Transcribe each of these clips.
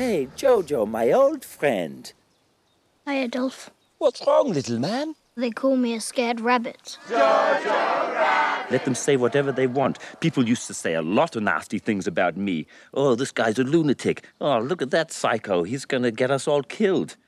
Hey, Jojo, my old friend. Hi, Adolf. What's wrong, little man? They call me a scared rabbit. Jojo Rabbit! Let them say whatever they want. People used to say a lot of nasty things about me. Oh, this guy's a lunatic. Oh, look at that psycho. He's gonna get us all killed.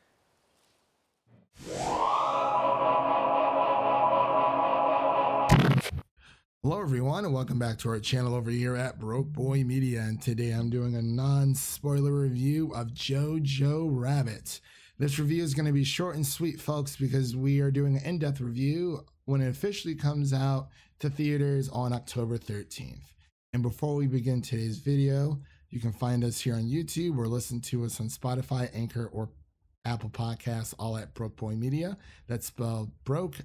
Hello, everyone, and welcome back to our channel over here at Broke Boi Media. And today I'm doing a non spoiler review of Jojo Rabbit. This review is going to be short and sweet, folks, because we are doing an in depth review when it officially comes out to theaters on October 13th. And before we begin today's video, you can find us here on YouTube or listen to us on Spotify, Anchor, or Apple Podcasts, all at Broke Boi Media. That's spelled Broke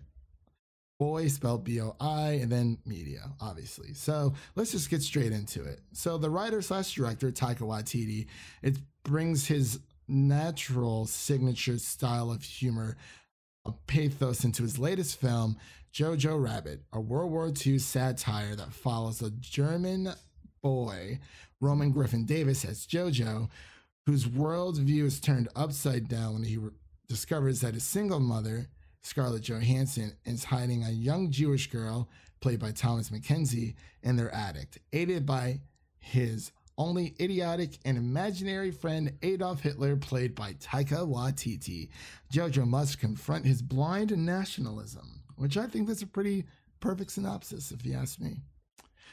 boy spelled b-o-i and then media obviously. So let's just get straight into it. So the writer slash director taika waititi it brings his natural signature style of humor a pathos into his latest film jojo rabbit a world war ii satire that follows a german boy roman griffin davis as jojo whose worldview is turned upside down when he re- discovers that his single mother Scarlett Johansson is hiding a young Jewish girl, played by Thomasin McKenzie, in their attic, aided by his only idiotic and imaginary friend Adolf Hitler, played by Taika Waititi. Jojo must confront his blind nationalism, which I think that's a pretty perfect synopsis, if you ask me.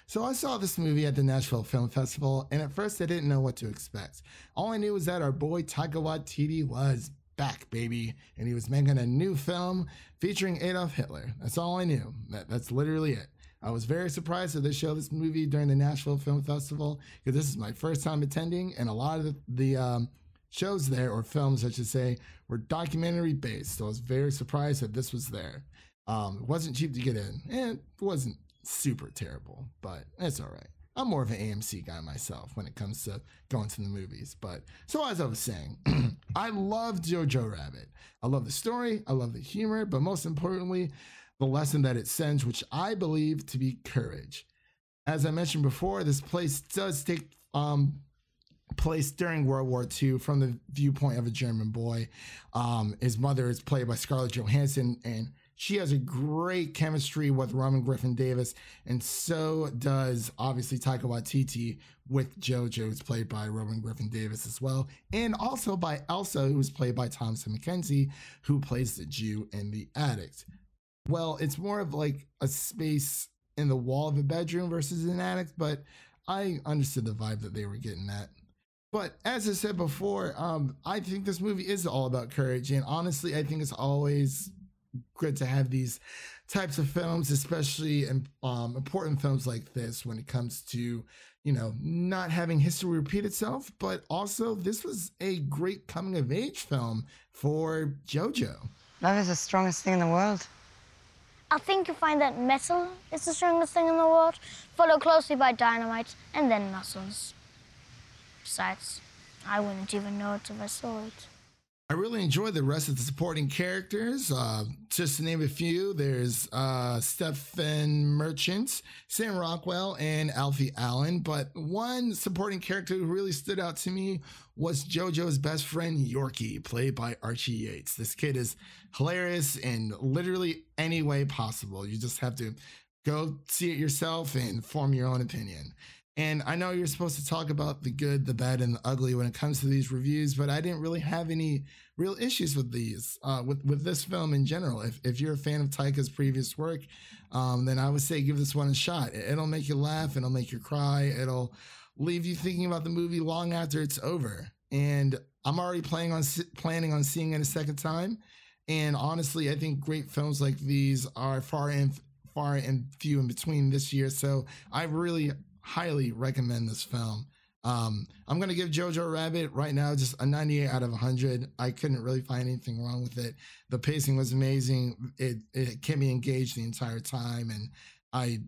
So I saw this movie at the Nashville Film Festival, and at first I didn't know what to expect. All I knew was that our boy Taika Waititi was back, baby. And he was making a new film featuring Adolf Hitler. That's all I knew. That, that's literally it. I was very surprised that they showed this movie during the Nashville Film Festival because this is my first time attending, and a lot of the, the um, shows there, or films, I should say, were documentary based. So I was very surprised that this was there. Um, it wasn't cheap to get in, and it wasn't super terrible, but it's all right. I'm more of an AMC guy myself when it comes to going to the movies. But so as I was saying, I love Jojo Rabbit. I love the story, I love the humor, but most importantly, the lesson that it sends, which I believe to be courage. As I mentioned before, this place does take um, place during World War II from the viewpoint of a German boy. Um, his mother is played by Scarlett Johansson, and she has a great chemistry with Roman Griffin Davis, and so does obviously Taika Waititi with JoJo, who's played by Roman Griffin Davis as well, and also by Elsa, who's played by Thomasin McKenzie, who plays the Jew in The Attic. Well, it's more of like a space in the wall of a bedroom versus an attic, but I understood the vibe that they were getting at. But as I said before, um, I think this movie is all about courage, and honestly, I think it's always good to have these types of films, especially in, um, important films like this when it comes to, you know, not having history repeat itself. But also, this was a great coming of age film for JoJo. Love is the strongest thing in the world. I think you find that metal is the strongest thing in the world, followed closely by dynamite and then muscles. Besides, I wouldn't even know it if I saw it. I really enjoyed the rest of the supporting characters. Uh, just to name a few, there's uh, Stephen Merchant, Sam Rockwell, and Alfie Allen. But one supporting character who really stood out to me was JoJo's best friend, Yorkie, played by Archie Yates. This kid is hilarious in literally any way possible. You just have to go see it yourself and form your own opinion. And I know you're supposed to talk about the good, the bad, and the ugly when it comes to these reviews, but I didn't really have any real issues with these, uh, with with this film in general. If if you're a fan of Taika's previous work, um, then I would say give this one a shot. It'll make you laugh, it'll make you cry, it'll leave you thinking about the movie long after it's over. And I'm already planning on planning on seeing it a second time. And honestly, I think great films like these are far and far and few in between this year. So I really highly recommend this film. Um, I'm gonna give Jojo Rabbit right now just a 98 out of 100. I couldn't really find anything wrong with it. The pacing was amazing. It it kept me engaged the entire time, and I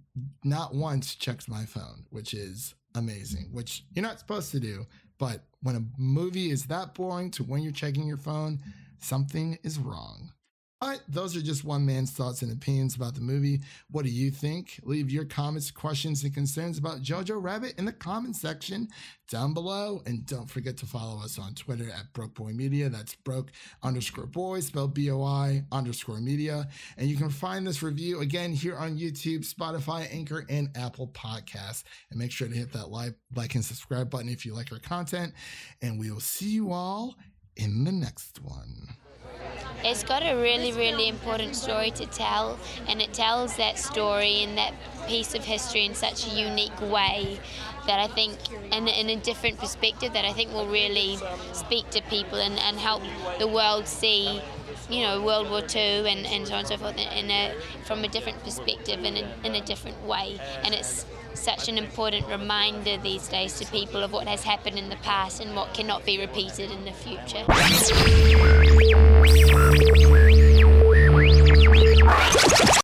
not once checked my phone, which is amazing. Which you're not supposed to do, but when a movie is that boring to when you're checking your phone, something is wrong. But those are just one man's thoughts and opinions about the movie. What do you think? Leave your comments, questions, and concerns about Jojo Rabbit in the comment section down below. And don't forget to follow us on Twitter at Broke Boi Media. That's broke underscore boy, spelled B O I underscore media. And you can find this review again here on YouTube, Spotify, Anchor, and Apple Podcasts. And make sure to hit that like, like and subscribe button if you like our content. And we will see you all in the next one. It's got a really, really important story to tell, and it tells that story and that piece of history in such a unique way that I think, and in a different perspective, that I think will really speak to people and, and help the world see you know, World War II and, and so on and so forth in a, from a different perspective and in, in a different way. And it's such an important reminder these days to people of what has happened in the past and what cannot be repeated in the future.